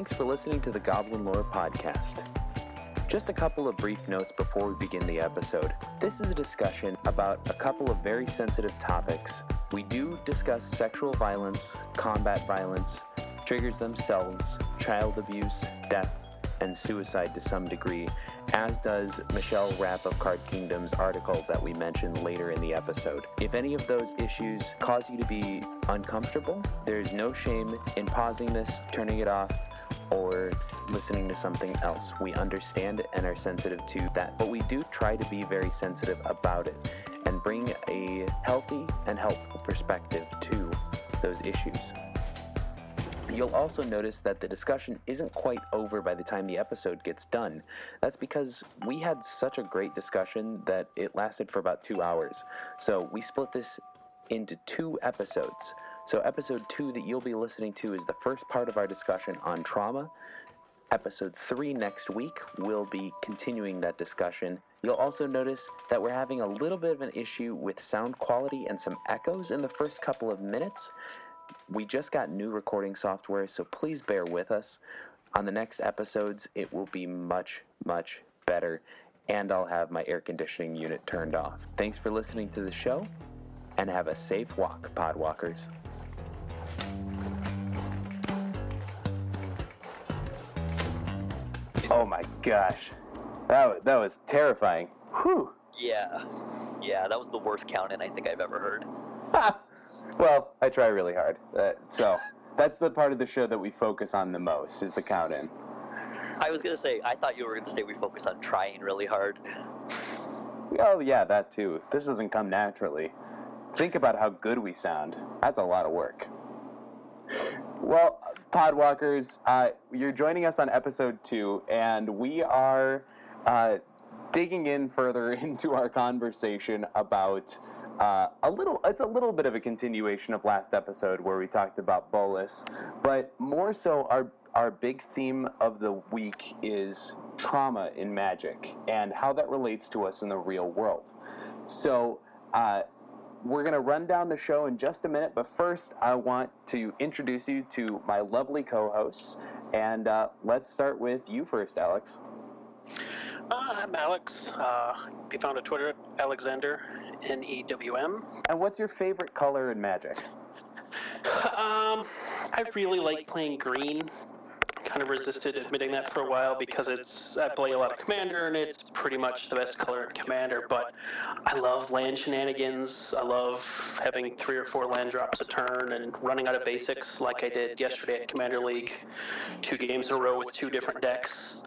thanks for listening to the Goblin Lore Podcast. Just a couple of brief notes before we begin the episode. This is a discussion about a couple of very sensitive topics. We do discuss sexual violence, combat violence, triggers themselves, child abuse, death, and suicide to some degree, as does Michelle Rapp of Card Kingdom's article that we mentioned later in the episode. If any of those issues cause you to be uncomfortable, there's no shame in pausing this, turning it off, or listening to something else. We understand and are sensitive to that, but we do try to be very sensitive about it and bring a healthy and helpful perspective to those issues. You'll also notice that the discussion isn't quite over by the time the episode gets done. That's because we had such a great discussion that it lasted for about two hours. So we split this into two episodes. So, episode two that you'll be listening to is the first part of our discussion on trauma. Episode three next week, we'll be continuing that discussion. You'll also notice that we're having a little bit of an issue with sound quality and some echoes in the first couple of minutes. We just got new recording software, so please bear with us. On the next episodes, it will be much, much better, and I'll have my air conditioning unit turned off. Thanks for listening to the show, and have a safe walk, Podwalkers. Oh my gosh, that was, that was terrifying. Whew. Yeah. Yeah, that was the worst count in I think I've ever heard. well, I try really hard. Uh, so that's the part of the show that we focus on the most is the count in. I was gonna say, I thought you were gonna say we focus on trying really hard. Oh yeah, that too. This doesn't come naturally. Think about how good we sound. That's a lot of work. Well, Podwalkers, uh, you're joining us on episode two, and we are uh, digging in further into our conversation about uh, a little. It's a little bit of a continuation of last episode where we talked about Bolas, but more so, our our big theme of the week is trauma in magic and how that relates to us in the real world. So. Uh, we're going to run down the show in just a minute, but first, I want to introduce you to my lovely co hosts. And uh, let's start with you first, Alex. Uh, I'm Alex. Uh, be found on Twitter, Alexander, N E W M. And what's your favorite color in Magic? Um, I really like playing green kind of resisted admitting that for a while because it's I play a lot of Commander and it's pretty much the best color in Commander. But I love land shenanigans. I love having three or four land drops a turn and running out of basics like I did yesterday at Commander League, two games in a row with two different decks.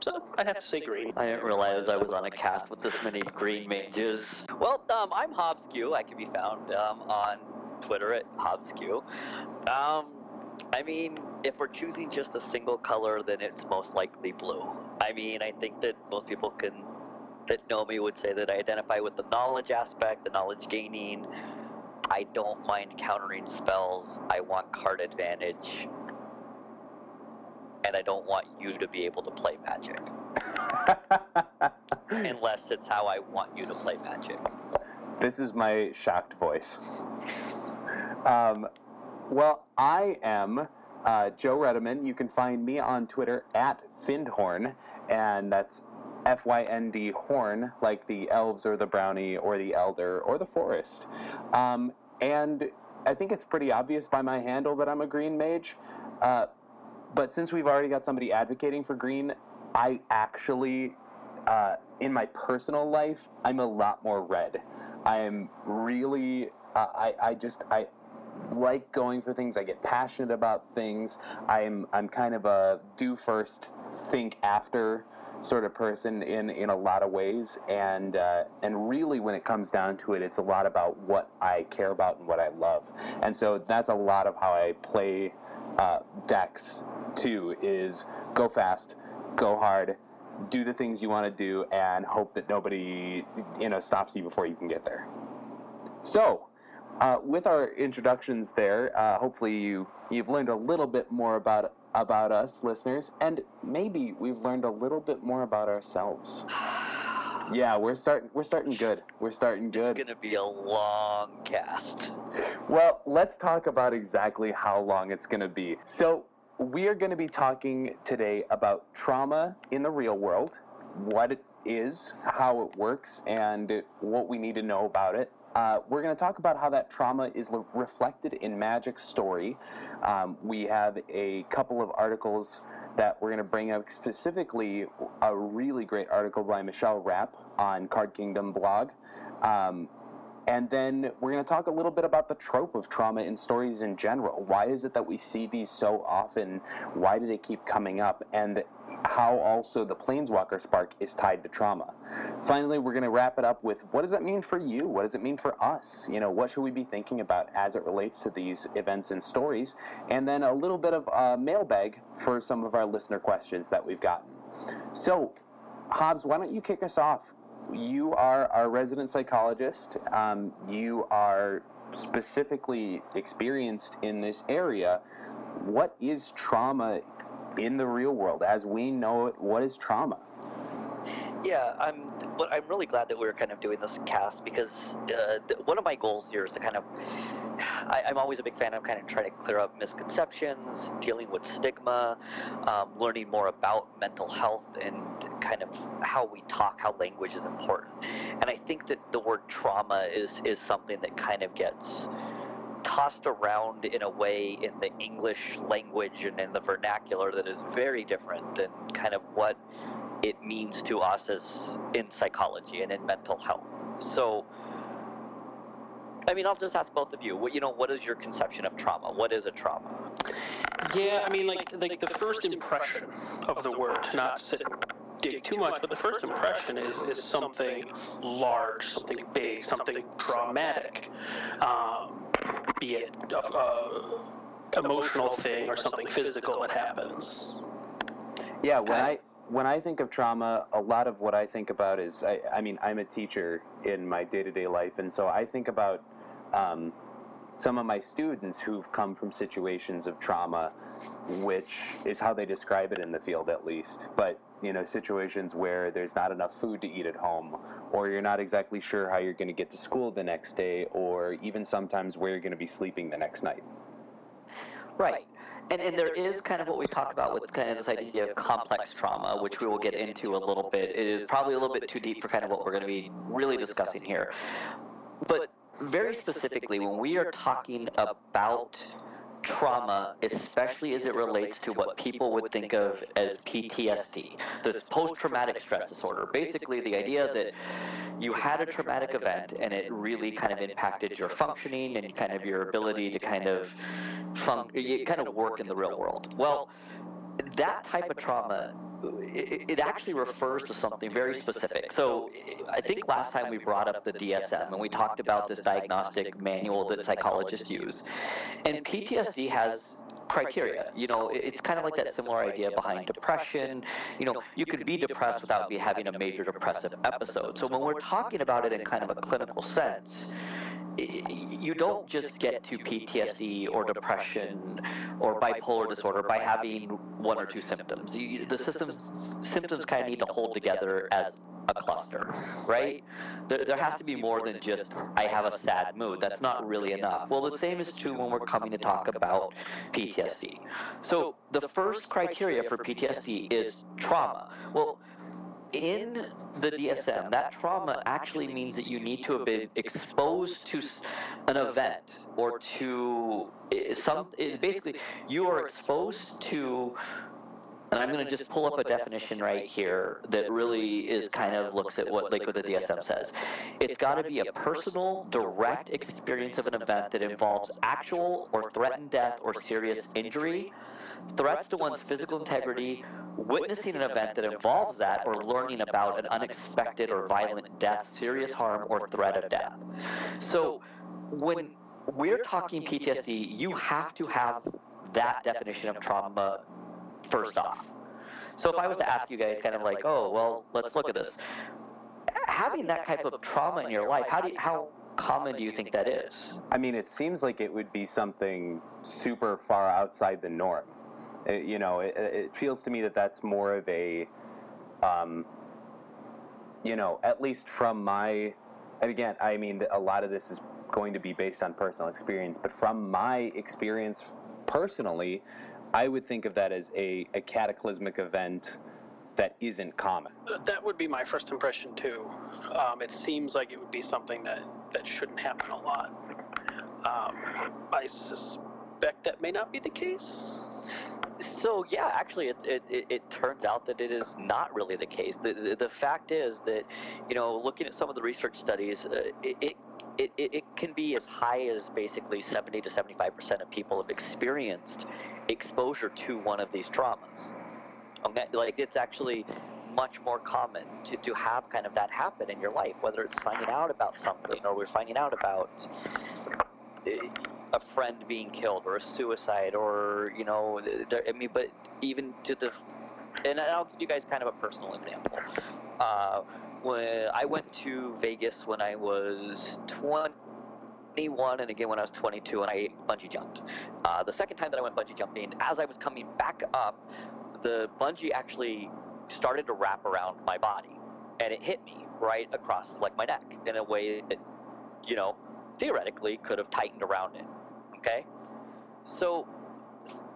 So I'd have to say green. I didn't realize I was on a cast with this many green mages. Well, um, I'm Hobbskew. I can be found um, on Twitter at Hobbskew. Um, I mean, if we're choosing just a single color, then it's most likely blue. I mean, I think that most people can that know me would say that I identify with the knowledge aspect, the knowledge gaining. I don't mind countering spells. I want card advantage. And I don't want you to be able to play magic. Unless it's how I want you to play magic. This is my shocked voice. Um, well, I am uh, Joe Redeman. You can find me on Twitter at Fyndhorn, and that's F Y N D Horn, like the elves or the brownie or the elder or the forest. Um, and I think it's pretty obvious by my handle that I'm a green mage. Uh, but since we've already got somebody advocating for green, I actually, uh, in my personal life, I'm a lot more red. I am really, uh, I, I just, I, like going for things. I get passionate about things. I'm I'm kind of a do first, think after sort of person in in a lot of ways. And uh, and really, when it comes down to it, it's a lot about what I care about and what I love. And so that's a lot of how I play uh, decks too. Is go fast, go hard. Do the things you want to do and hope that nobody, you know, stops you before you can get there. So, uh, with our introductions there, uh, hopefully you you've learned a little bit more about about us, listeners, and maybe we've learned a little bit more about ourselves. Yeah, we're starting. We're starting good. We're starting good. It's gonna be a long cast. Well, let's talk about exactly how long it's gonna be. So, we are going to be talking today about trauma in the real world, what it is, how it works, and what we need to know about it. Uh, we're going to talk about how that trauma is le- reflected in Magic's story. Um, we have a couple of articles that we're going to bring up, specifically a really great article by Michelle Rapp on Card Kingdom blog. Um, and then we're going to talk a little bit about the trope of trauma in stories in general. Why is it that we see these so often? Why do they keep coming up? And how also the Planeswalker spark is tied to trauma. Finally, we're going to wrap it up with what does that mean for you? What does it mean for us? You know, what should we be thinking about as it relates to these events and stories? And then a little bit of a mailbag for some of our listener questions that we've gotten. So, Hobbs, why don't you kick us off? you are our resident psychologist. Um, you are specifically experienced in this area. What is trauma in the real world as we know it? What is trauma? Yeah, I'm. But I'm really glad that we are kind of doing this cast because uh, th- one of my goals here is to kind of. I, I'm always a big fan of kind of trying to clear up misconceptions, dealing with stigma, um, learning more about mental health, and kind of how we talk, how language is important. And I think that the word trauma is is something that kind of gets tossed around in a way in the English language and in the vernacular that is very different than kind of what it means to us as in psychology and in mental health. So, I mean, I'll just ask both of you. What you know, what is your conception of trauma? What is a trauma? Yeah, I mean, like like the first impression of the word, not sit, dig too much, but the first impression is is something large, something big, something dramatic. um, be it a, a emotional thing or something physical that happens. Yeah, when I when I think of trauma, a lot of what I think about is I, I mean I'm a teacher in my day to day life, and so I think about um, some of my students who've come from situations of trauma, which is how they describe it in the field at least. But you know, situations where there's not enough food to eat at home, or you're not exactly sure how you're going to get to school the next day, or even sometimes where you're going to be sleeping the next night. Right. And, and there is kind of what we talk about with kind of this idea of complex trauma, which we will get into a little bit. It is probably a little bit too deep for kind of what we're going to be really discussing here. But very specifically, when we are talking about trauma, especially as it relates to what people would think of as PTSD, this post traumatic stress disorder. Basically, the idea that you had a traumatic event and it really kind of impacted your functioning and kind of your ability to kind of fun- kind of work in the real world. Well, that type of trauma it, actually refers to something very specific. So I think last time we brought up the DSM and we talked about this diagnostic manual that psychologists use. And PTSD has criteria. You know, it's kind of like that similar idea behind depression. You know, you could be depressed without be having a major depressive episode. So when we're talking about it in kind of a clinical sense, you don't just get to PTSD or depression or bipolar disorder by having one or two symptoms. You, the systems, symptoms kind of need to hold together as a cluster, right? There, there has to be more than just, I have a sad mood. That's not really enough. Well, the same is true when we're coming to talk about PTSD. So the first criteria for PTSD is trauma. Well, in the DSM, that trauma actually means that you need to have been exposed to an event or to eh, some. Eh, basically, you are exposed to. And I'm going to just pull up a definition right here that really is kind of looks at what like what the DSM says. It's got to be a personal, direct experience of an event that involves actual or threatened death or serious injury, threats to one's physical integrity, witnessing an event that involves that, or learning about an unexpected or violent death, serious harm, or threat of death. So when we're talking PTSD, you have to have that definition of trauma first off. So if I was to ask you guys kind of like, oh, well, let's look at this. Having that type of trauma in your life, how do you, how common do you think that is? I mean, it seems like it would be something super far outside the norm. It, you know, it, it, feels to me that that's more of a, um, you know, at least from my, and again, I mean, a lot of this is going to be based on personal experience, but from my experience personally, I would think of that as a, a cataclysmic event that isn't common. That would be my first impression too. Um, it seems like it would be something that, that shouldn't happen a lot. Um, I suspect that may not be the case. So yeah, actually, it, it, it, turns out that it is not really the case. The, the, the fact is that, you know, looking at some of the research studies, uh, it, it it, it, it, can be as high as basically 70 to 75 percent of people have experienced exposure to one of these traumas. Okay, like it's actually much more common to, to have kind of that happen in your life, whether it's finding out about something or we're finding out about eh, a friend being killed or a suicide or, you know, I mean, but even to the, and I'll give you guys kind of a personal example. Uh, when I went to Vegas when I was 21 and again when I was 22 and I bungee jumped. Uh, the second time that I went bungee jumping, as I was coming back up, the bungee actually started to wrap around my body and it hit me right across like my neck in a way that, you know, theoretically could have tightened around it. Okay? So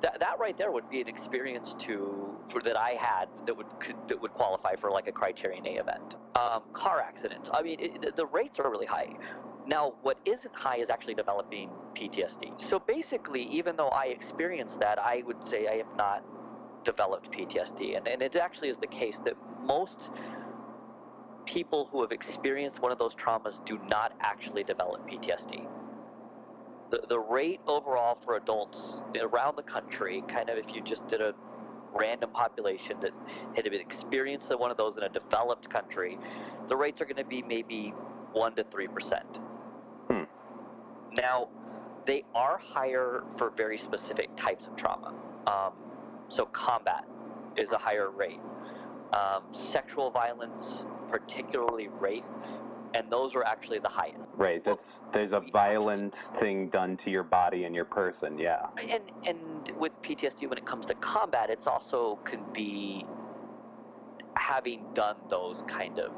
that, that right there would be an experience to for, that I had that would that would qualify for like a Criterion A event. Um, car accidents. I mean, it, the rates are really high. Now, what isn't high is actually developing PTSD. So basically, even though I experienced that, I would say I have not developed PTSD. And, and it actually is the case that most people who have experienced one of those traumas do not actually develop PTSD the, the rate overall for adults around the country, kind of if you just did a random population that had been experienced one of those in a developed country, the rates are going to be maybe 1% to 3%. Hmm. Now, they are higher for very specific types of trauma. Um, so, combat is a higher rate. Um, sexual violence, particularly rape, and those were actually the highest. Right. That's there's a violent thing done to your body and your person. Yeah. And and with PTSD, when it comes to combat, it's also could be having done those kind of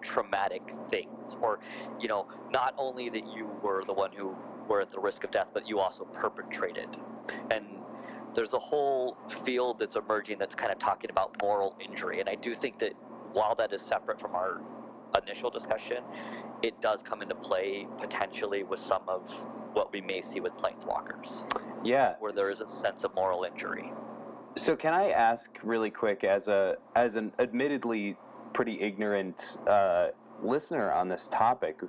traumatic things, or you know, not only that you were the one who were at the risk of death, but you also perpetrated, and there's a whole field that's emerging that's kind of talking about moral injury, and I do think that while that is separate from our initial discussion, it does come into play potentially with some of what we may see with planeswalkers. Yeah. Where there is a sense of moral injury. So can I ask really quick, as a as an admittedly pretty ignorant uh, listener on this topic,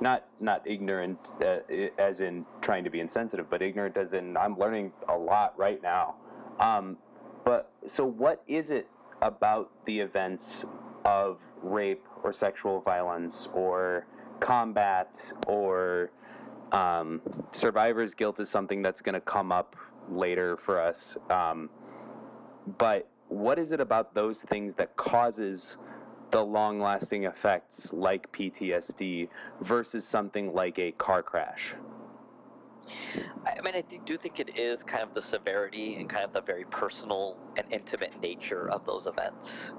not not ignorant uh, as in trying to be insensitive, but ignorant as in I'm learning a lot right now. Um, but so what is it about the events of rape or sexual violence or combat or um, survivor's guilt is something that's going to come up later for us. Um, but what is it about those things that causes the long lasting effects like PTSD versus something like a car crash? I mean, I do think it is kind of the severity and kind of the very personal and intimate nature of those events.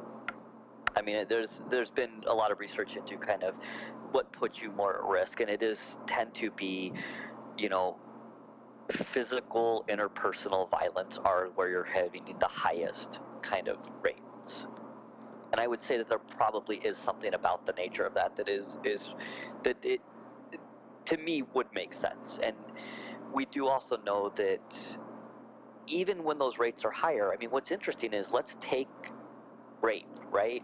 I mean, there's there's been a lot of research into kind of what puts you more at risk, and it is tend to be, you know, physical interpersonal violence are where you're having the highest kind of rates. And I would say that there probably is something about the nature of that that is is that it to me would make sense. And we do also know that even when those rates are higher, I mean, what's interesting is let's take rape, right?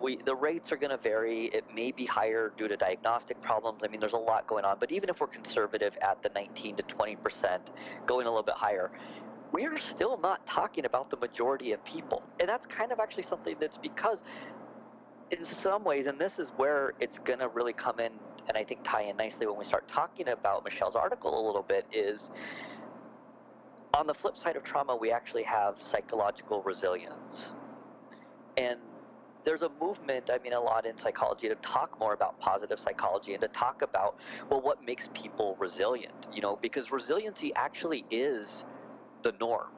We, the rates are going to vary. It may be higher due to diagnostic problems. I mean, there's a lot going on. But even if we're conservative at the 19 to 20 percent, going a little bit higher, we're still not talking about the majority of people. And that's kind of actually something that's because, in some ways, and this is where it's going to really come in, and I think tie in nicely when we start talking about Michelle's article a little bit, is on the flip side of trauma, we actually have psychological resilience. And there's a movement, I mean, a lot in psychology to talk more about positive psychology and to talk about, well, what makes people resilient, you know, because resiliency actually is the norm.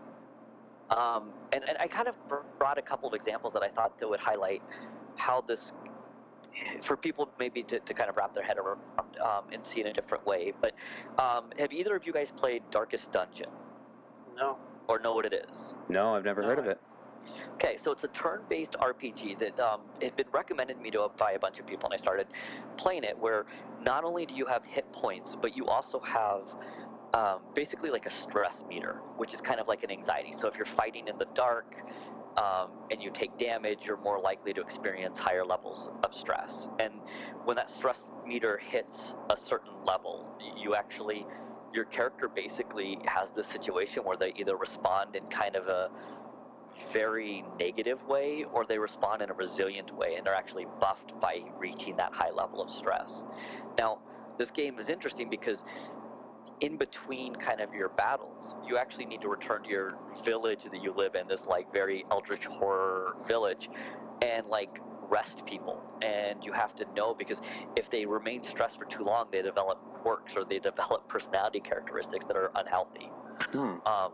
Um, and, and I kind of brought a couple of examples that I thought that would highlight how this, for people maybe to, to kind of wrap their head around um, and see in a different way. But um, have either of you guys played Darkest Dungeon? No. or know what it is? No, I've never No, heard of I- it. Okay, so it's a turn-based RPG that um, had been recommended to me to by a bunch of people, and I started playing it. Where not only do you have hit points, but you also have um, basically like a stress meter, which is kind of like an anxiety. So if you're fighting in the dark um, and you take damage, you're more likely to experience higher levels of stress. And when that stress meter hits a certain level, you actually your character basically has this situation where they either respond in kind of a very negative way or they respond in a resilient way and they're actually buffed by reaching that high level of stress. Now, this game is interesting because in between kind of your battles, you actually need to return to your village that you live in, this like very eldritch horror village, and like rest people. And you have to know because if they remain stressed for too long, they develop quirks or they develop personality characteristics that are unhealthy. Hmm. Um,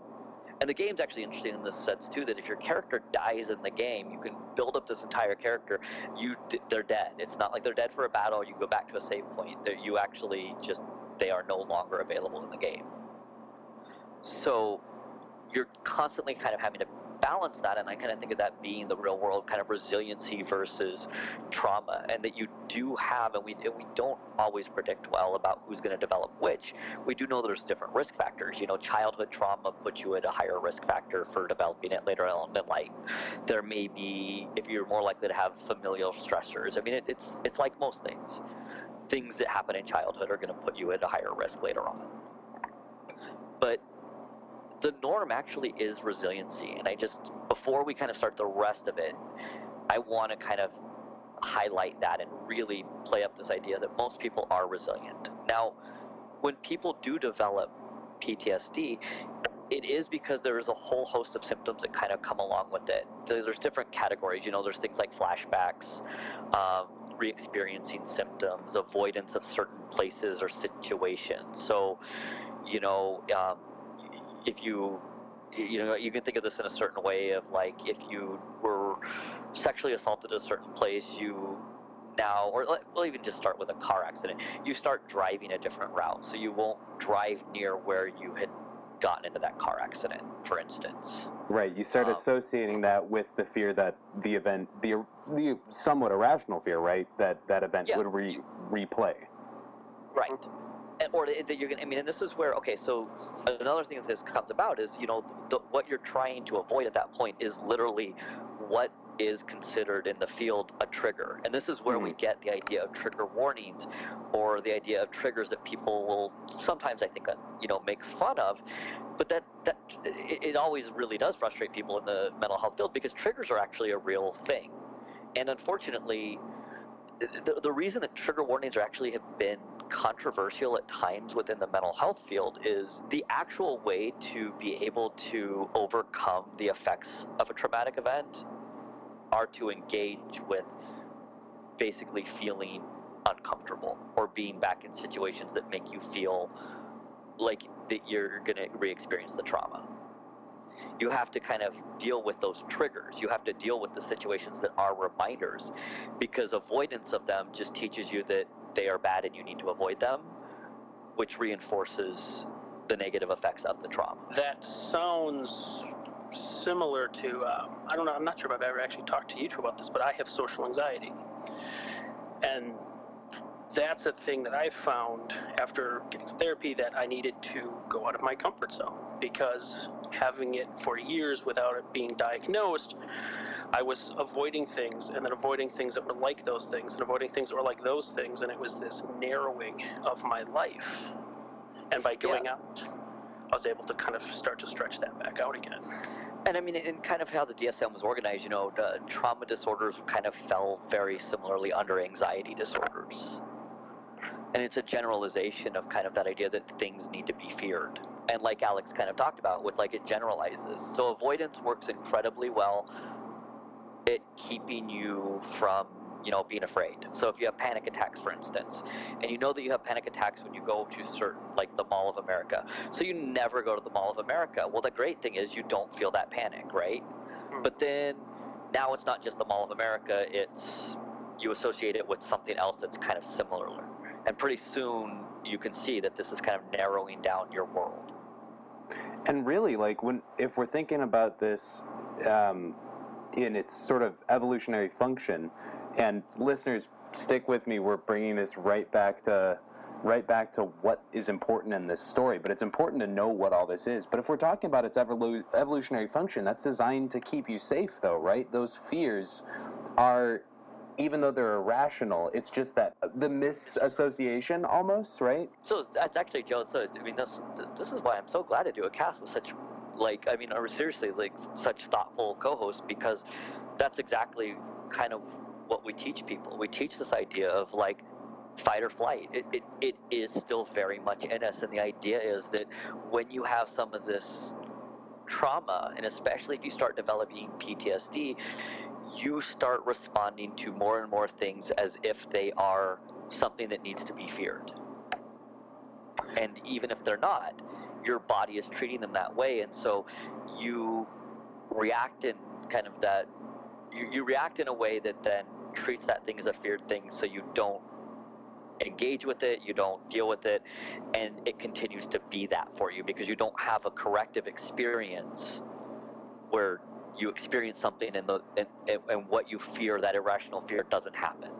and the game's actually interesting in this sense too that if your character dies in the game, you can build up this entire character. You they're dead. It's not like they're dead for a battle. You go back to a save point. That you actually just they are no longer available in the game. So you're constantly kind of having to balance that, and I kind of think of that being the real world kind of resiliency versus trauma, and that you do have, and we and we don't always predict well about who's going to develop which. We do know there's different risk factors. You know, childhood trauma puts you at a higher risk factor for developing it later on in life. There may be if you're more likely to have familial stressors. I mean, it, it's it's like most things. Things that happen in childhood are going to put you at a higher risk later on. But the norm actually is resiliency. And I just, before we kind of start the rest of it, I want to kind of highlight that and really play up this idea that most people are resilient. Now, when people do develop PTSD, it is because there is a whole host of symptoms that kind of come along with it. There- There's different categories. You know, there's things like flashbacks, um, re-experiencing symptoms, avoidance of certain places or situations. So, you know, um, if you you know you can think of this in a certain way of like if you were sexually assaulted at a certain place you now or let- we'll even just start with a car accident you start driving a different route so you won't drive near where you had gotten into that car accident for instance Right. You start Um, associating that with the fear that the event, the the somewhat irrational fear, right, that that event Yeah. would re replay. Right. Or that you're gonna. I mean, and this is where okay. So another thing that this comes about is you know the, what you're trying to avoid at that point is literally what is considered in the field a trigger, and this is where we get the idea of trigger warnings, or the idea of triggers that people will sometimes I think uh, you know make fun of, but that that it always really does frustrate people in the mental health field because triggers are actually a real thing, and unfortunately the, the reason that trigger warnings are actually have been controversial at times within the mental health field is the actual way to be able to overcome the effects of a traumatic event are to engage with basically feeling uncomfortable or being back in situations that make you feel like that you're going to re-experience the trauma you have to kind of deal with those triggers. You have to deal with the situations that are reminders because avoidance of them just teaches you that they are bad and you need to avoid them, which reinforces the negative effects of the trauma. That sounds similar to, um, I don't know, I'm not sure if I've ever actually talked to you two about this, but I have social anxiety. And that's a thing that I found after getting some therapy that I needed to go out of my comfort zone because having it for years without it being diagnosed, I was avoiding things and then avoiding things that were like those things and avoiding things that were like those things. And it was this narrowing of my life. And by going out, I was able to kind of start to stretch that back out again. And I mean, in kind of how the DSM was organized, you know, trauma disorders kind of fell very similarly under anxiety disorders. And it's a generalization of kind of that idea that things need to be feared. And like Alex kind of talked about, with like it generalizes. So avoidance works incredibly well at keeping you from, you know, being afraid. So if you have panic attacks, for instance, and you know that you have panic attacks when you go to certain, like the Mall of America, so you never go to the Mall of America. Well, the great thing is you don't feel that panic, right? Hmm. But then now it's not just the Mall of America, it's you associate it with something else that's kind of similar. And pretty soon you can see that this is kind of narrowing down your world. And really, like when if we're thinking about this um, in its sort of evolutionary function, and listeners stick with me, we're bringing this right back to right back to what is important in this story. But it's important to know what all this is. But if we're talking about its evolu- evolutionary function, that's designed to keep you safe, though, right? Those fears are even though they're irrational, it's just that uh, the misassociation almost, right? So that's actually Joe. So I mean, this this is why I'm so glad to do a cast with such, like, I mean, or seriously, like such thoughtful co-hosts because that's exactly kind of what we teach people. We teach this idea of like fight or flight. It, it, it is still very much in us, and the idea is that when you have some of this trauma, and especially if you start developing PTSD, you start responding to more and more things as if they are something that needs to be feared. And even if they're not, your body is treating them that way. And so you react in kind of that, you, you react in a way that then treats that thing as a feared thing so you don't engage with it, you don't deal with it, and it continues to be that for you because you don't have a corrective experience where you experience something and the and, and what you fear that irrational fear doesn't happen.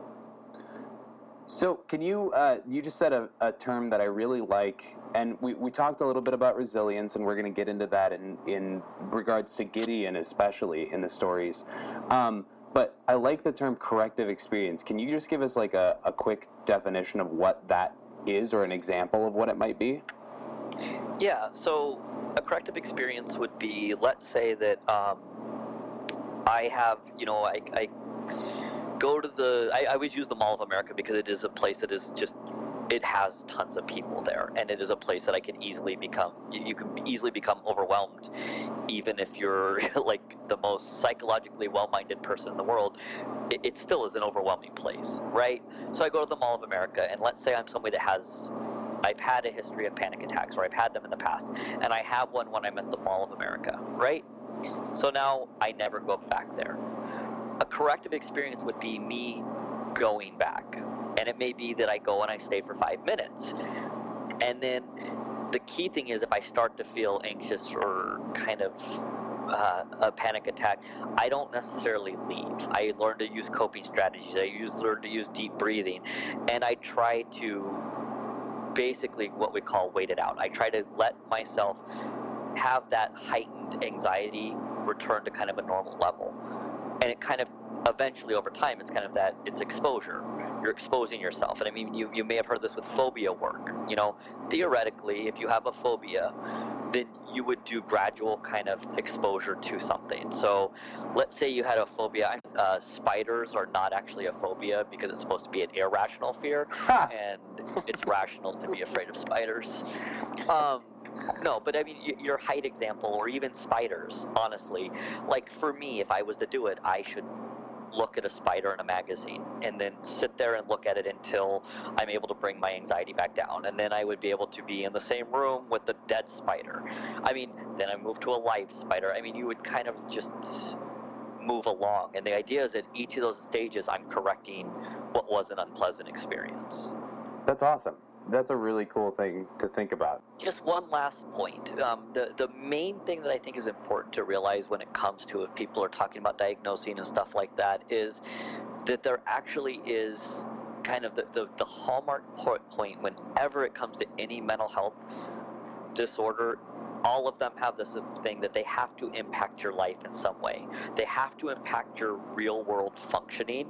So can you uh, you just said a, a, term that i really like and we, we talked a little bit about resilience and we're going to get into that in, in regards to gideon especially in the stories. Um, but i like the term corrective experience. Can you just give us like a, a quick definition of what that is or an example of what it might be yeah so a corrective experience would be let's say that um, I have, you know, I, I go to the, I, I always use the Mall of America because it is a place that is just, it has tons of people there, and it is a place that I can easily become, you, can easily become overwhelmed, even if you're like the most psychologically well-minded person in the world, it, it still is an overwhelming place, right? So I go to the Mall of America, and let's say I'm somebody that has I've had a history of panic attacks, or I've had them in the past, and I have one when I'm at the Mall of America, right? So now I never go back there. A corrective experience would be me going back. And it may be that I go and I stay for five minutes. And then the key thing is if I start to feel anxious or kind of uh, a panic attack, I don't necessarily leave. I learn to use coping strategies. I use learn to use deep breathing, and I try to basically what we call wait it out. I try to let myself have that heightened anxiety return to kind of a normal level. And it kind of eventually over time it's kind of that it's exposure. You're exposing yourself. And i mean you, you may have heard this with phobia work. You know theoretically if you have a phobia then you would do gradual kind of exposure to something. So let's say you had a phobia. Uh, spiders are not actually a phobia because it's supposed to be an irrational fear and it's rational to be afraid of spiders. Um, no, but I mean, your height example, or even spiders, honestly. Like for me, if I was to do it, I should look at a spider in a magazine and then sit there and look at it until I'm able to bring my anxiety back down. And then I would be able to be in the same room with the dead spider. I mean, then I move to a live spider. I mean, you would kind of just move along. And the idea is at each of those stages, I'm correcting what was an unpleasant experience. That's awesome that's a really cool thing to think about. Just one last point. Um, the the main thing that I think is important to realize when it comes to if people are talking about diagnosing and stuff like that is that there actually is kind of the, the, the hallmark point whenever it comes to any mental health disorder all of them have this thing that they have to impact your life in some way. They have to impact your real world functioning.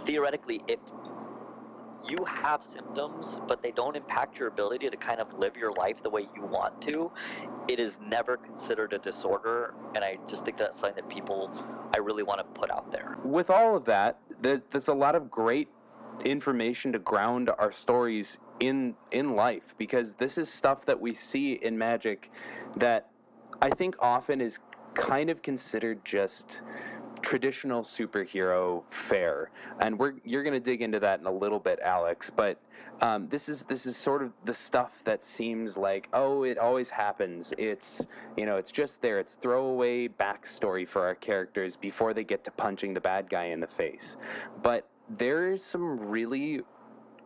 Theoretically, if you have symptoms, but they don't impact your ability to kind of live your life the way you want to, it is never considered a disorder. And I just think that's something that people, I really want to put out there. With all of that, there's a lot of great information to ground our stories in in life because this is stuff that we see in magic that I think often is kind of considered just traditional superhero fare, and we're you're going to dig into that in a little bit, Alex. But um, this is this is sort of the stuff that seems like oh, it always happens. It's you know, it's just there. It's throwaway backstory for our characters before they get to punching the bad guy in the face. But there's some really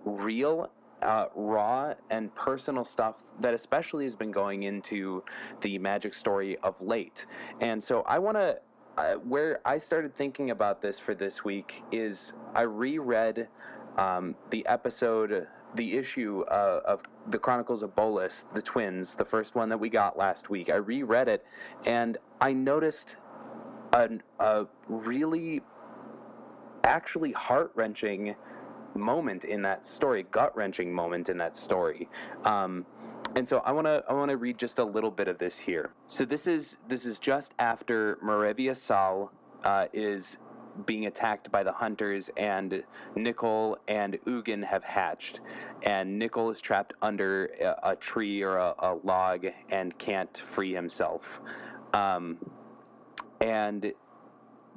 real uh, raw and personal stuff that especially has been going into the magic story of late. And so I want to where I started thinking about this for this week is I reread um, the episode, the issue uh, of the Chronicles of Bolas, the twins, the first one that we got last week. I reread it and I noticed a, a really actually heart wrenching moment in that story, gut wrenching moment in that story. Um, and so I want to I want to read just a little bit of this here. So this is this is just after Marevia Sal uh, is being attacked by the hunters, and Nicol and Ugin have hatched, and Nicol is trapped under a, a tree or a, a, log and can't free himself. Um, and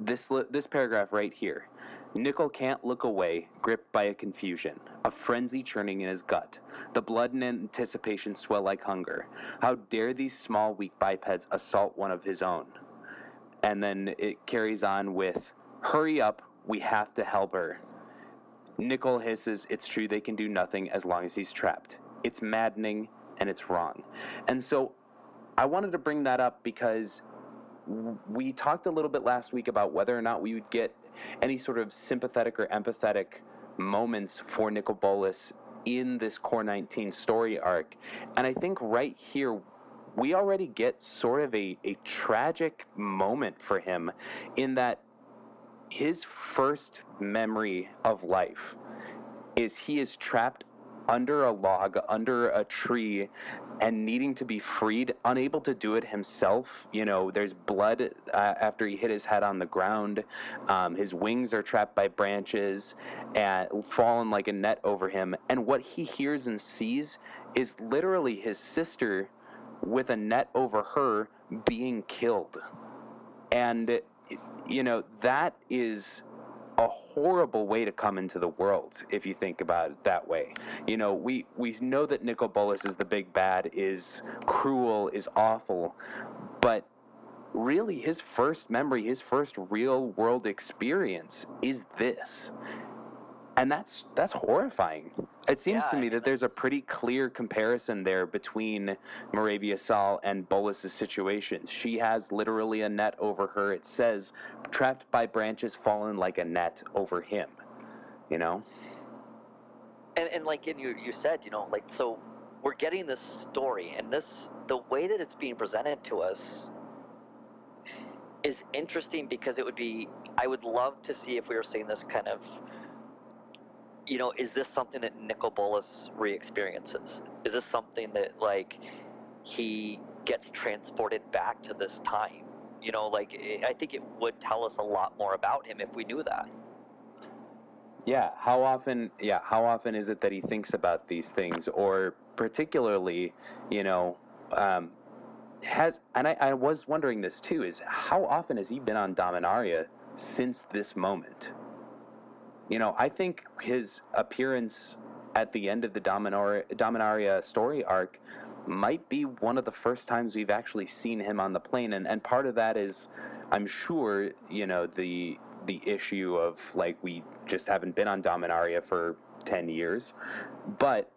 this this paragraph right here. Nicol can't look away, gripped by a confusion, a frenzy churning in his gut. The blood and anticipation swell like hunger. How dare these small, weak bipeds assault one of his own? And then it carries on with, Hurry up, we have to help her. Nicol hisses, It's true they can do nothing as long as he's trapped. It's maddening and it's wrong. And so I wanted to bring that up because we talked a little bit last week about whether or not we would get any sort of sympathetic or empathetic moments for Nicol Bolas in this Core 19 story arc. And I think right here, we already get sort of a, a tragic moment for him in that his first memory of life is he is trapped under a log, under a tree, and needing to be freed, unable to do it himself. You know, there's blood uh, after he hit his head on the ground. Um, his wings are trapped by branches and fallen like a net over him. And what he hears and sees is literally his sister with a net over her being killed. And, you know, that is a horrible way to come into the world if you think about it that way. You know, we we know that Nicol Bolas is the big bad, is cruel, is awful, but really his first memory, his first real world experience is this and that's that's horrifying. It seems Yeah, to me that there's a pretty clear comparison there between Moravia Sal and Bolas's situation. She has literally a net over her. It says, "Trapped by branches fallen like a net over him." You know? and, and like and you you said you know like so we're getting this story and this the way that it's being presented to us is interesting because it would be i would love to see if we were seeing this kind of you know is this something that Nicol Bolas re-experiences is this something that like he gets transported back to this time you know like i think it would tell us a lot more about him if we knew that Yeah. How often? Yeah. How often is it that he thinks about these things, or particularly, you know, um, has and I, I was wondering this too is how often has he been on Dominaria since this moment? You know, I think his appearance at the end of the Dominaria, story arc might be one of the first times we've actually seen him on the plane, and and part of that is, I'm sure, you know, the the issue of like we just haven't been on Dominaria for ten years, but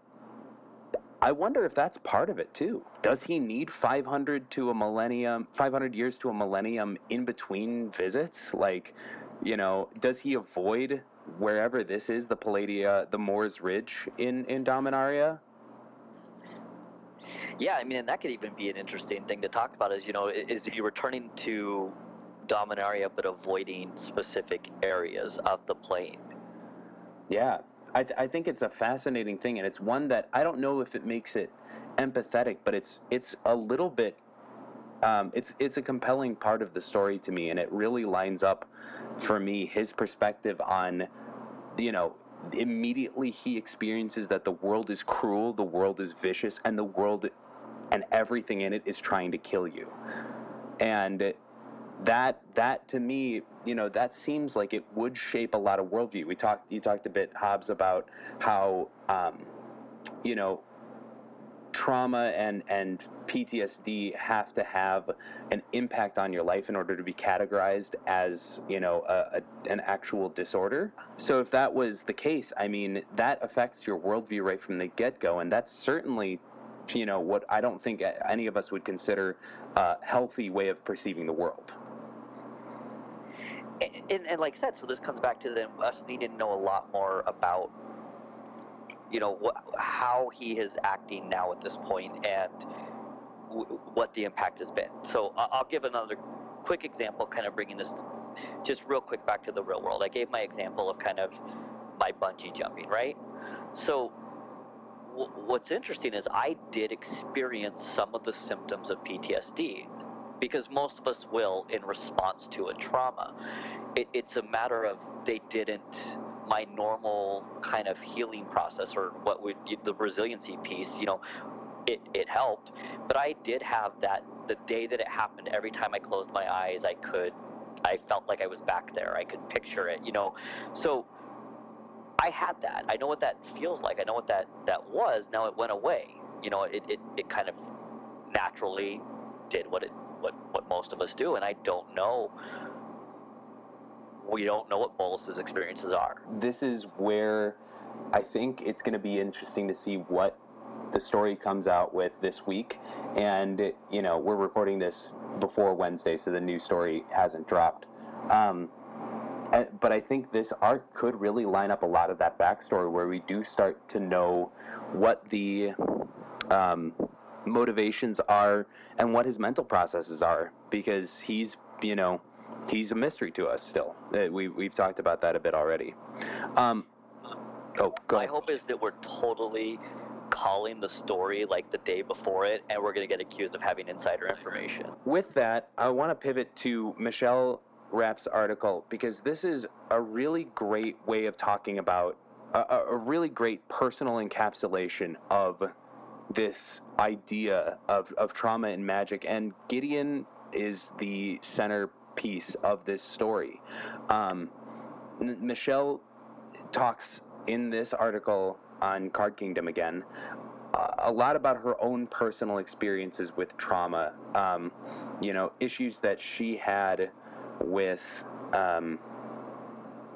I wonder if that's part of it too. Does he need 500 to a millennium, 500 years to a millennium in between visits? Like, you know, does he avoid wherever this is, the Palladia, the Moors Ridge in in Dominaria? Yeah, I mean, and that could even be an interesting thing to talk about. Is you know, is he returning to Dominaria but avoiding specific areas of the plane? Yeah, I, th- I think it's a fascinating thing, and it's one that I don't know if it makes it empathetic, but it's it's a little bit. Um, it's it's a compelling part of the story to me, and it really lines up for me his perspective on, you know, immediately he experiences that the world is cruel, the world is vicious, and the world and everything in it is trying to kill you, and that that to me you know that seems like it would shape a lot of worldview. We talked you talked a bit hobbs about how um, you know trauma and and PTSD have to have an impact on your life in order to be categorized as you know a, a, an actual disorder. So if that was the case, I mean that affects your worldview right from the get go, and that's certainly you know what I don't think any of us would consider a healthy way of perceiving the world. And, and, and like I said, so this comes back to the, us needing to know a lot more about you know wh- how he is acting now at this point and w- what the impact has been. So I- I'll give another quick example, kind of bringing this just real quick back to the real world. I gave my example of kind of my bungee jumping, right? So what's interesting is I did experience some of the symptoms of PTSD because most of us will in response to a trauma. It, it's a matter of they didn't my normal kind of healing process or what would the resiliency piece you know it, it helped. But i did have that the day that it happened every time i closed my eyes i could i felt like i was back there. I could picture it you know? So i had that. I know what that feels like. I know what that that was. Now it went away. You know it, it, it kind of naturally did what it what what most of us do. And i don't know we don't know what Bolas's experiences are. This is where I think it's going to be interesting to see what the story comes out with this week. And, you know, we're recording this before Wednesday, so the new story hasn't dropped. Um, but I think this arc could really line up a lot of that backstory where we do start to know what the um, motivations are and what his mental processes are because he's, you know, he's a mystery to us still. Uh, we we've talked about that a bit already. Um, oh, go. My hope is that we're totally calling the story like the day before it, and we're going to get accused of having insider information. With that, I want to pivot to Michelle Rapp's article because this is a really great way of talking about a, a really great personal encapsulation of this idea of, of trauma and magic. And Gideon is the center piece of this story. Um, N- Michelle talks in this article on Card Kingdom again uh, a lot about her own personal experiences with trauma. Um, you know, issues that she had with. Um,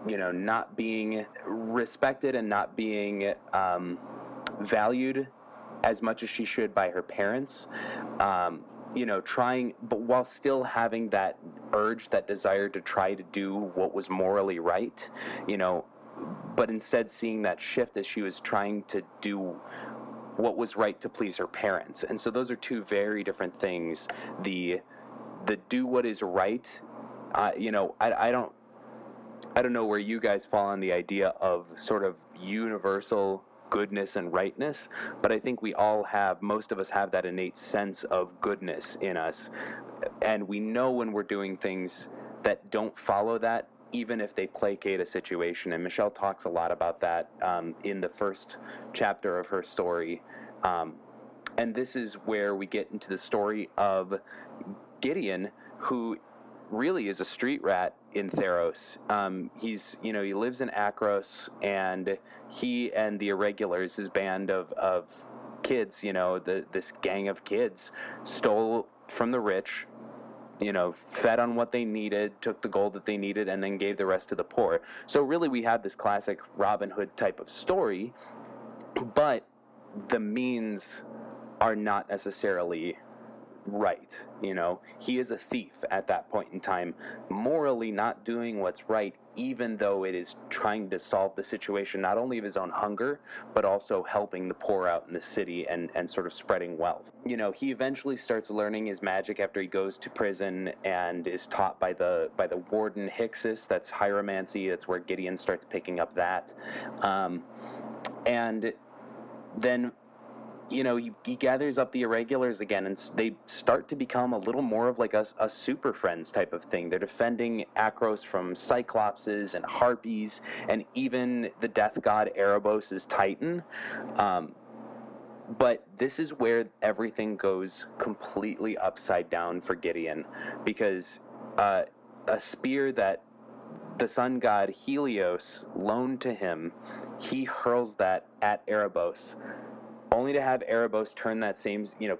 you know, not being respected and not being um, valued as much as she should by her parents. Um, you know, trying, but while still having that urge, that desire to try to do what was morally right, you know, but instead seeing that shift as she was trying to do what was right to please her parents. And so those are two very different things. The the do what is right, uh, you know, I, I don't I don't know where you guys fall on the idea of sort of universal goodness and rightness, but I think we all have, most of us have that innate sense of goodness in us. And we know when we're doing things that don't follow that, even if they placate a situation. And Michelle talks a lot about that um, in the first chapter of her story. Um, and this is where we get into the story of Gideon, who really is a street rat in Theros. Um, he's, you know, he lives in Akros, and he and the Irregulars, his band of, of kids, you know, the, this gang of kids, stole from the rich, you know, fed on what they needed, took the gold that they needed, and then gave the rest to the poor. So really, we have this classic Robin Hood type of story, but the means are not necessarily right. You know, he is a thief at that point in time, morally not doing what's right, even though it is trying to solve the situation not only of his own hunger, but also helping the poor out in the city and, and sort of spreading wealth. You know, he eventually starts learning his magic after he goes to prison and is taught by the by the warden Hixus. That's hieromancy. That's where Gideon starts picking up that. Um, and then you know, he, he, gathers up the irregulars again, and they start to become a little more of like a, a super friends type of thing. They're defending Akros from cyclopses and harpies, and even the death god Erebos' Titan. Um, but this is where everything goes completely upside down for Gideon, because uh, a spear that the sun god Heliod loaned to him, he hurls that at Erebos only to have Erebos turn that same, you know,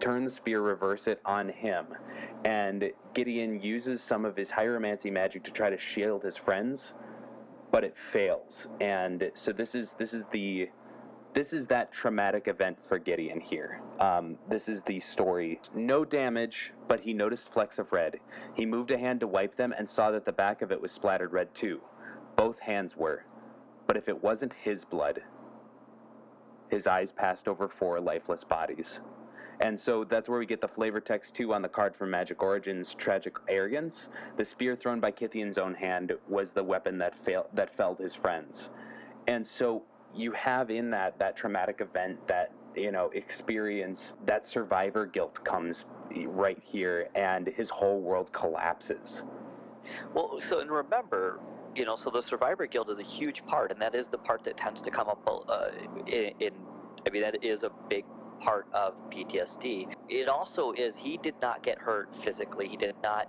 turn the spear, reverse it on him. And Gideon uses some of his hieromancy magic to try to shield his friends, but it fails. And so this is this is the this is that traumatic event for Gideon here. Um, this is the story. No damage, but he noticed flecks of red. He moved a hand to wipe them and saw that the back of it was splattered red too. Both hands were. But if it wasn't his blood, his eyes passed over four lifeless bodies. And so that's where we get the flavor text too on the card from Magic Origins Tragic Arrogance. The spear thrown by Kytheon's own hand was the weapon that failed that felled his friends. And so you have in that that traumatic event that you know experience that survivor guilt comes right here and his whole world collapses well so and remember you know so the survivor guilt is a huge part and that is the part that tends to come up uh, in, in i mean that is a big part of ptsd it also is he did not get hurt physically he did not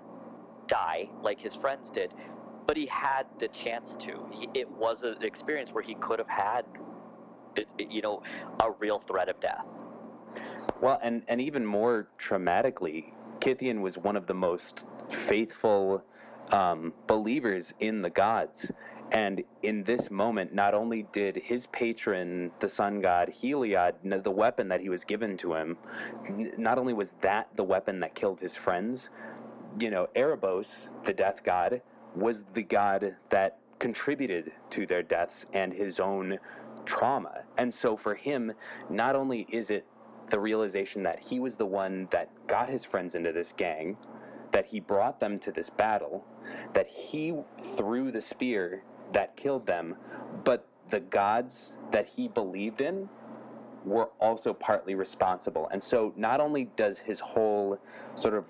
die like his friends did but he had the chance to. He, it was an experience where he could have had, you know, a real threat of death. Well, and and even more traumatically, Kytheon was one of the most faithful um, believers in the gods. And in this moment, not only did his patron, the sun god Heliod, the weapon that he was given to him, not only was that the weapon that killed his friends, you know, Erebos, the death god, was the God that contributed to their deaths and his own trauma. And so for him, not only is it the realization that he was the one that got his friends into this gang, that he brought them to this battle, that he threw the spear that killed them, but the gods that he believed in were also partly responsible. And so not only does his whole sort of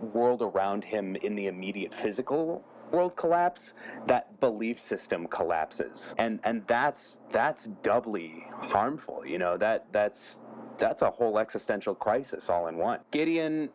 world around him in the immediate physical world collapse, that belief system collapses, and and that's that's doubly harmful. You know that that's that's a whole existential crisis all in one. Gideon,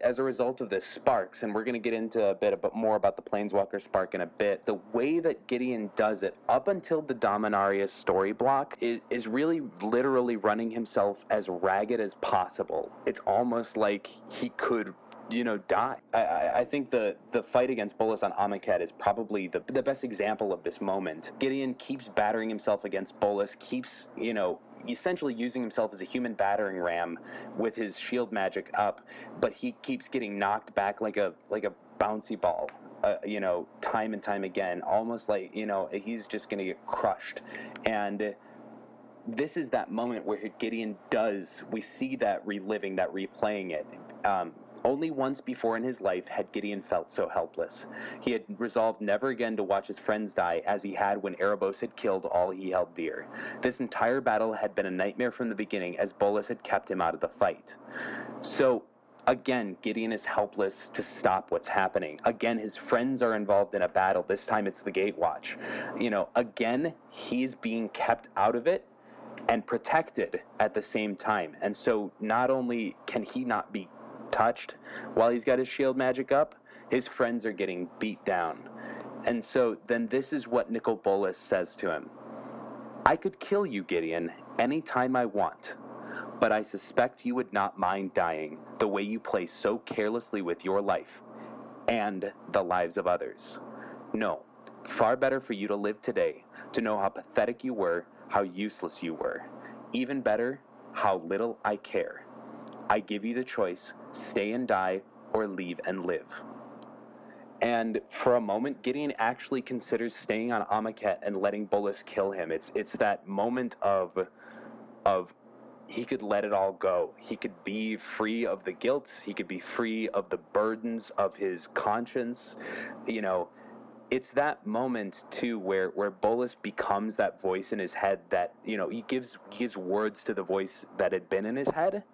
as a result of this, sparks, and we're going to get into a bit more about the Planeswalker spark in a bit. The way that Gideon does it, up until the Dominaria's story block, is really literally running himself as ragged as possible. It's almost like he could you know, die. I, I think the, the fight against Bolas on Amonkhet is probably the, the best example of this moment. Gideon keeps battering himself against Bolas, keeps, you know, essentially using himself as a human battering ram with his shield magic up, but he keeps getting knocked back like a like a bouncy ball. Uh, you know, time and time again, almost like you know he's just going to get crushed, and this is that moment where Gideon does. We see that reliving, that replaying it. Um, only once before in his life had Gideon felt so helpless. He had resolved never again to watch his friends die as he had when Erebos had killed all he held dear. This entire battle had been a nightmare from the beginning as Bolas had kept him out of the fight. So, Again, Gideon is helpless to stop what's happening. Again, his friends are involved in a battle. This time it's the Gatewatch. You know, again, he's being kept out of it and protected at the same time. And so not only can he not be touched while he's got his shield magic up, his friends are getting beat down. And so then this is what Nicol Bolas says to him I could kill you, Gideon, any time I want, but I suspect you would not mind dying the way you play so carelessly with your life and the lives of others. No, far better for you to live today, to know how pathetic you were, how useless you were. Even better, how little I care. I give you the choice stay and die, or leave and live. And for a moment, Gideon actually considers staying on Amonkhet and letting Bolas kill him. It's it's that moment of of he could let it all go. He could be free of the guilt. He could be free of the burdens of his conscience. You know, it's that moment too where where Bolas becomes that voice in his head that you know he gives gives words to the voice that had been in his head,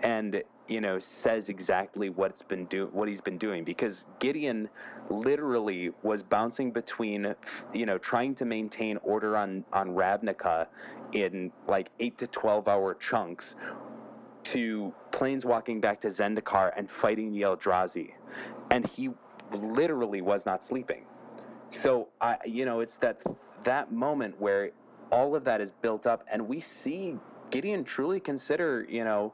and you know says exactly what's been do what he's been doing because Gideon literally was bouncing between you know trying to maintain order on on Ravnica in like eight to twelve hour chunks to planes walking back to Zendikar and fighting the Eldrazi, and he literally was not sleeping so I, you know, it's that that moment where all of that is built up, and we see Gideon truly consider, you know,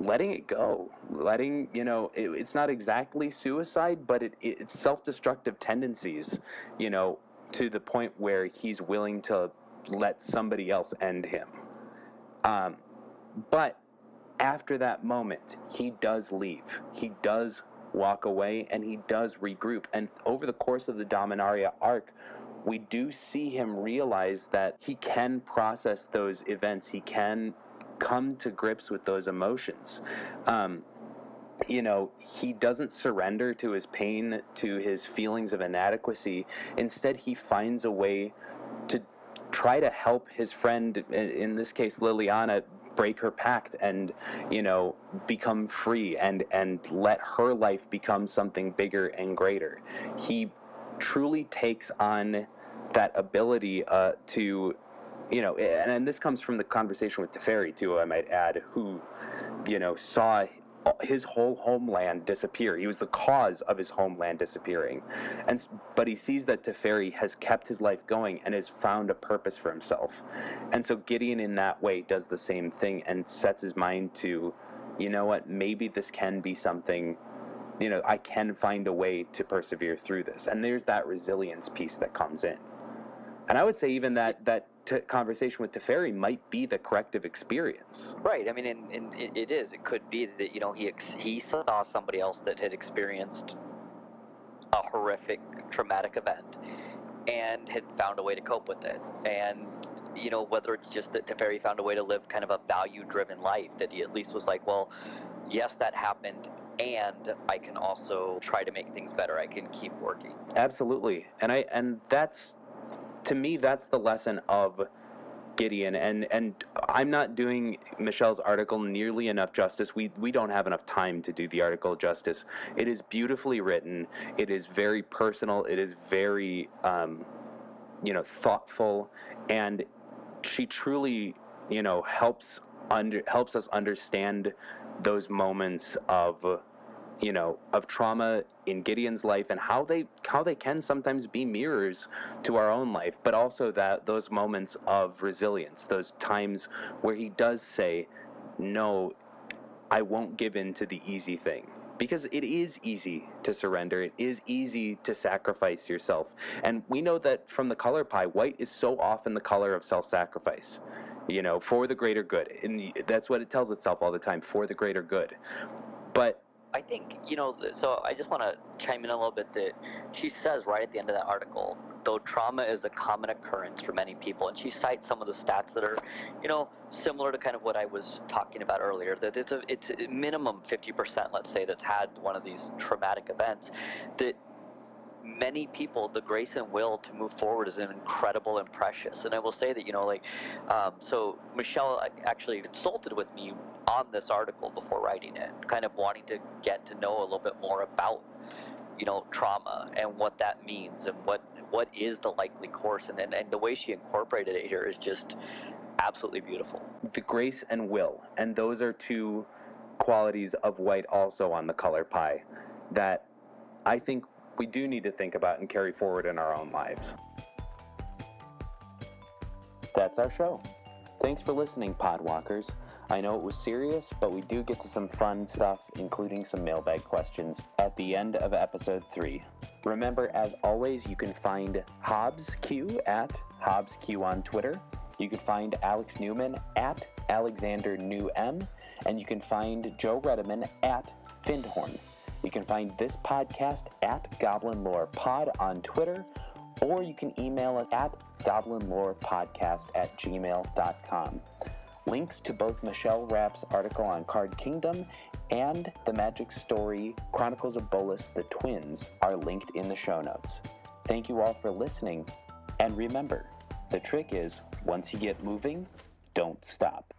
letting it go, letting, you know, it, it's not exactly suicide, but it, it, it's self destructive tendencies, you know, to the point where he's willing to let somebody else end him. Um, but after that moment, he does leave. He does walk away and he does regroup. And over the course of the Dominaria arc, we do see him realize that he can process those events. He can come to grips with those emotions. Um, you know, he doesn't surrender to his pain, to his feelings of inadequacy. Instead, he finds a way to try to help his friend, in this case, Liliana, break her pact and you know become free and and let her life become something bigger and greater. He truly takes on that ability uh, to you know and, and this comes from the conversation with Teferi too I might add who you know saw his whole homeland disappear. He was the cause of his homeland disappearing. And but he sees that Teferi has kept his life going and has found a purpose for himself. And so Gideon in that way does the same thing and sets his mind to, you know what, maybe this can be something you know, I can find a way to persevere through this. And there's that resilience piece that comes in. And I would say even that that t- conversation with Teferi might be the corrective experience. Right. I mean, and, and it, it is. It could be that you know he ex- he saw somebody else that had experienced a horrific traumatic event and had found a way to cope with it. And you know whether it's just that Teferi found a way to live kind of a value-driven life that he at least was like, well, yes, that happened. And I can also try to make things better. I can keep working. Absolutely, and I and that's to me, that's the lesson of Gideon, and and I'm not doing Michelle's article nearly enough justice. We we don't have enough time to do the article justice. It is beautifully written. It is very personal. It is very, um, you know, thoughtful, and she truly, you know, helps under helps us understand those moments of you know of trauma in Gideon's life and how they how they can sometimes be mirrors to our own life but also that those moments of resilience those times where he does say no I won't give in to the easy thing. Because it is easy to surrender. It is easy to sacrifice yourself. And we know that from the color pie white is so often the color of self-sacrifice you know for the greater good. And that's what it tells itself all the time for the greater good. But I think, you know, so I just want to chime in a little bit that she says right at the end of that article, though trauma is a common occurrence for many people, and she cites some of the stats that are, you know, similar to kind of what I was talking about earlier, that it's a, it's a minimum 50%, let's say, that's had one of these traumatic events, that many people the grace and will to move forward is incredible and precious. And i will say that you know like um, so michelle actually consulted with me on this article before writing it kind of wanting to get to know a little bit more about you know trauma and what that means and what what is the likely course. And, and, and the way she incorporated it here is just absolutely beautiful. The grace and will. And those are two qualities of white also on the color pie that i think we do need to think about and carry forward in our own lives. That's our show. Thanks for listening, Podwalkers. I know it was serious, but we do get to some fun stuff, including some mailbag questions, at the end of episode 3. Remember, as always, you can find Hobbs Q at Hobbs Q on Twitter. You can find Alex Newman at Alexander New M, and you can find Joe Redeman at Findhorn. You can find this podcast at Goblin Lore Pod on Twitter, or you can email us at goblinlorepodcast at gmail.com. Links to both Michelle Rapp's article on Card Kingdom and the magic story Chronicles of Bolas the Twins are linked in the show notes. Thank you all for listening, and remember, the trick is once you get moving, don't stop.